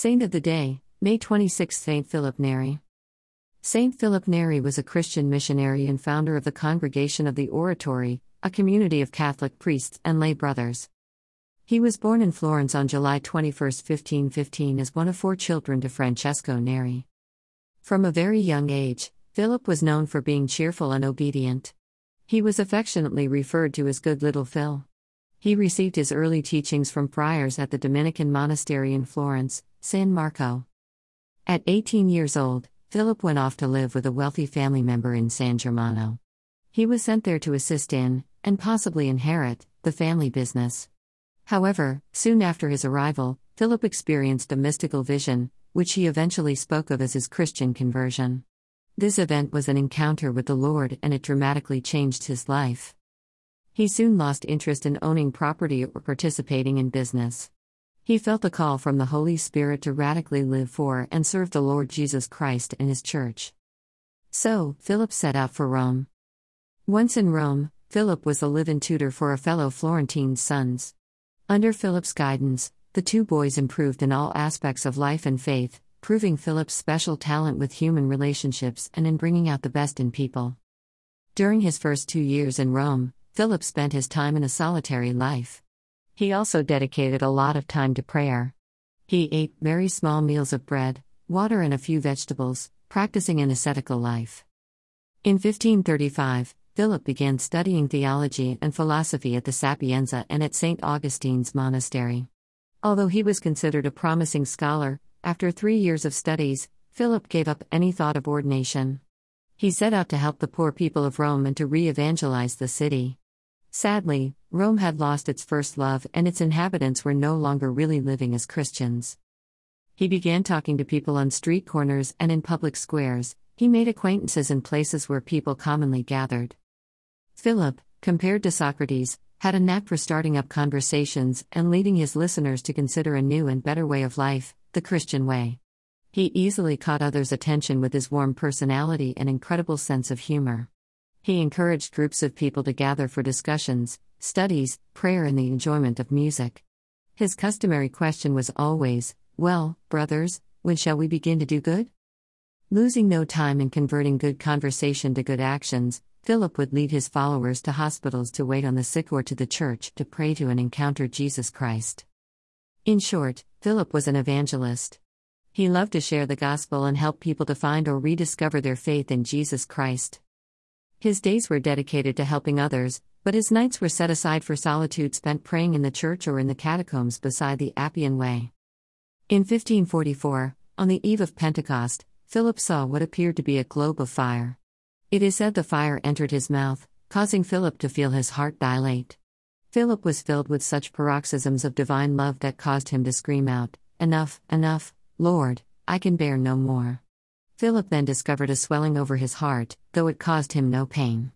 Saint of the Day, May 26 Saint Philip Neri. Saint Philip Neri was a Christian missionary and founder of the Congregation of the Oratory, a community of Catholic priests and lay brothers. He was born in Florence on July 21, 1515, as one of four children to Francesco Neri. From a very young age, Philip was known for being cheerful and obedient. He was affectionately referred to as Good Little Phil. He received his early teachings from friars at the Dominican monastery in Florence, San Marco. At 18 years old, Philip went off to live with a wealthy family member in San Germano. He was sent there to assist in, and possibly inherit, the family business. However, soon after his arrival, Philip experienced a mystical vision, which he eventually spoke of as his Christian conversion. This event was an encounter with the Lord and it dramatically changed his life. He soon lost interest in owning property or participating in business. He felt the call from the Holy Spirit to radically live for and serve the Lord Jesus Christ and His Church. So, Philip set out for Rome. Once in Rome, Philip was the live in tutor for a fellow Florentine's sons. Under Philip's guidance, the two boys improved in all aspects of life and faith, proving Philip's special talent with human relationships and in bringing out the best in people. During his first two years in Rome, Philip spent his time in a solitary life. He also dedicated a lot of time to prayer. He ate very small meals of bread, water, and a few vegetables, practicing an ascetical life. In 1535, Philip began studying theology and philosophy at the Sapienza and at St. Augustine's monastery. Although he was considered a promising scholar, after three years of studies, Philip gave up any thought of ordination. He set out to help the poor people of Rome and to re evangelize the city. Sadly, Rome had lost its first love and its inhabitants were no longer really living as Christians. He began talking to people on street corners and in public squares, he made acquaintances in places where people commonly gathered. Philip, compared to Socrates, had a knack for starting up conversations and leading his listeners to consider a new and better way of life, the Christian way. He easily caught others' attention with his warm personality and incredible sense of humor. He encouraged groups of people to gather for discussions, studies, prayer, and the enjoyment of music. His customary question was always, Well, brothers, when shall we begin to do good? Losing no time in converting good conversation to good actions, Philip would lead his followers to hospitals to wait on the sick or to the church to pray to and encounter Jesus Christ. In short, Philip was an evangelist. He loved to share the gospel and help people to find or rediscover their faith in Jesus Christ. His days were dedicated to helping others, but his nights were set aside for solitude spent praying in the church or in the catacombs beside the Appian Way. In 1544, on the eve of Pentecost, Philip saw what appeared to be a globe of fire. It is said the fire entered his mouth, causing Philip to feel his heart dilate. Philip was filled with such paroxysms of divine love that caused him to scream out, Enough, enough, Lord, I can bear no more. Philip then discovered a swelling over his heart, though it caused him no pain.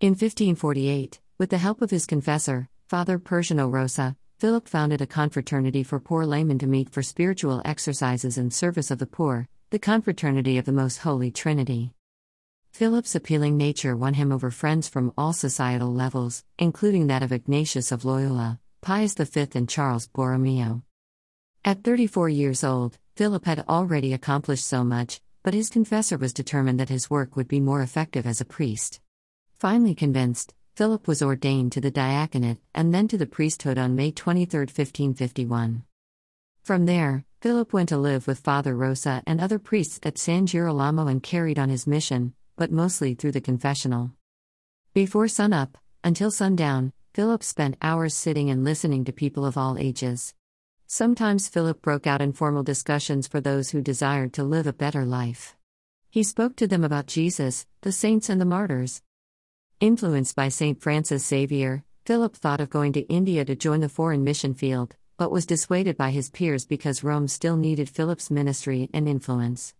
In 1548, with the help of his confessor, Father Persiano Rosa, Philip founded a confraternity for poor laymen to meet for spiritual exercises and service of the poor, the Confraternity of the Most Holy Trinity. Philip's appealing nature won him over friends from all societal levels, including that of Ignatius of Loyola, Pius V, and Charles Borromeo. At 34 years old, Philip had already accomplished so much, but his confessor was determined that his work would be more effective as a priest. Finally convinced, Philip was ordained to the diaconate and then to the priesthood on May 23, 1551. From there, Philip went to live with Father Rosa and other priests at San Girolamo and carried on his mission, but mostly through the confessional. Before sunup, until sundown, Philip spent hours sitting and listening to people of all ages. Sometimes Philip broke out in formal discussions for those who desired to live a better life. He spoke to them about Jesus, the saints, and the martyrs. Influenced by St. Francis Xavier, Philip thought of going to India to join the foreign mission field, but was dissuaded by his peers because Rome still needed Philip's ministry and influence.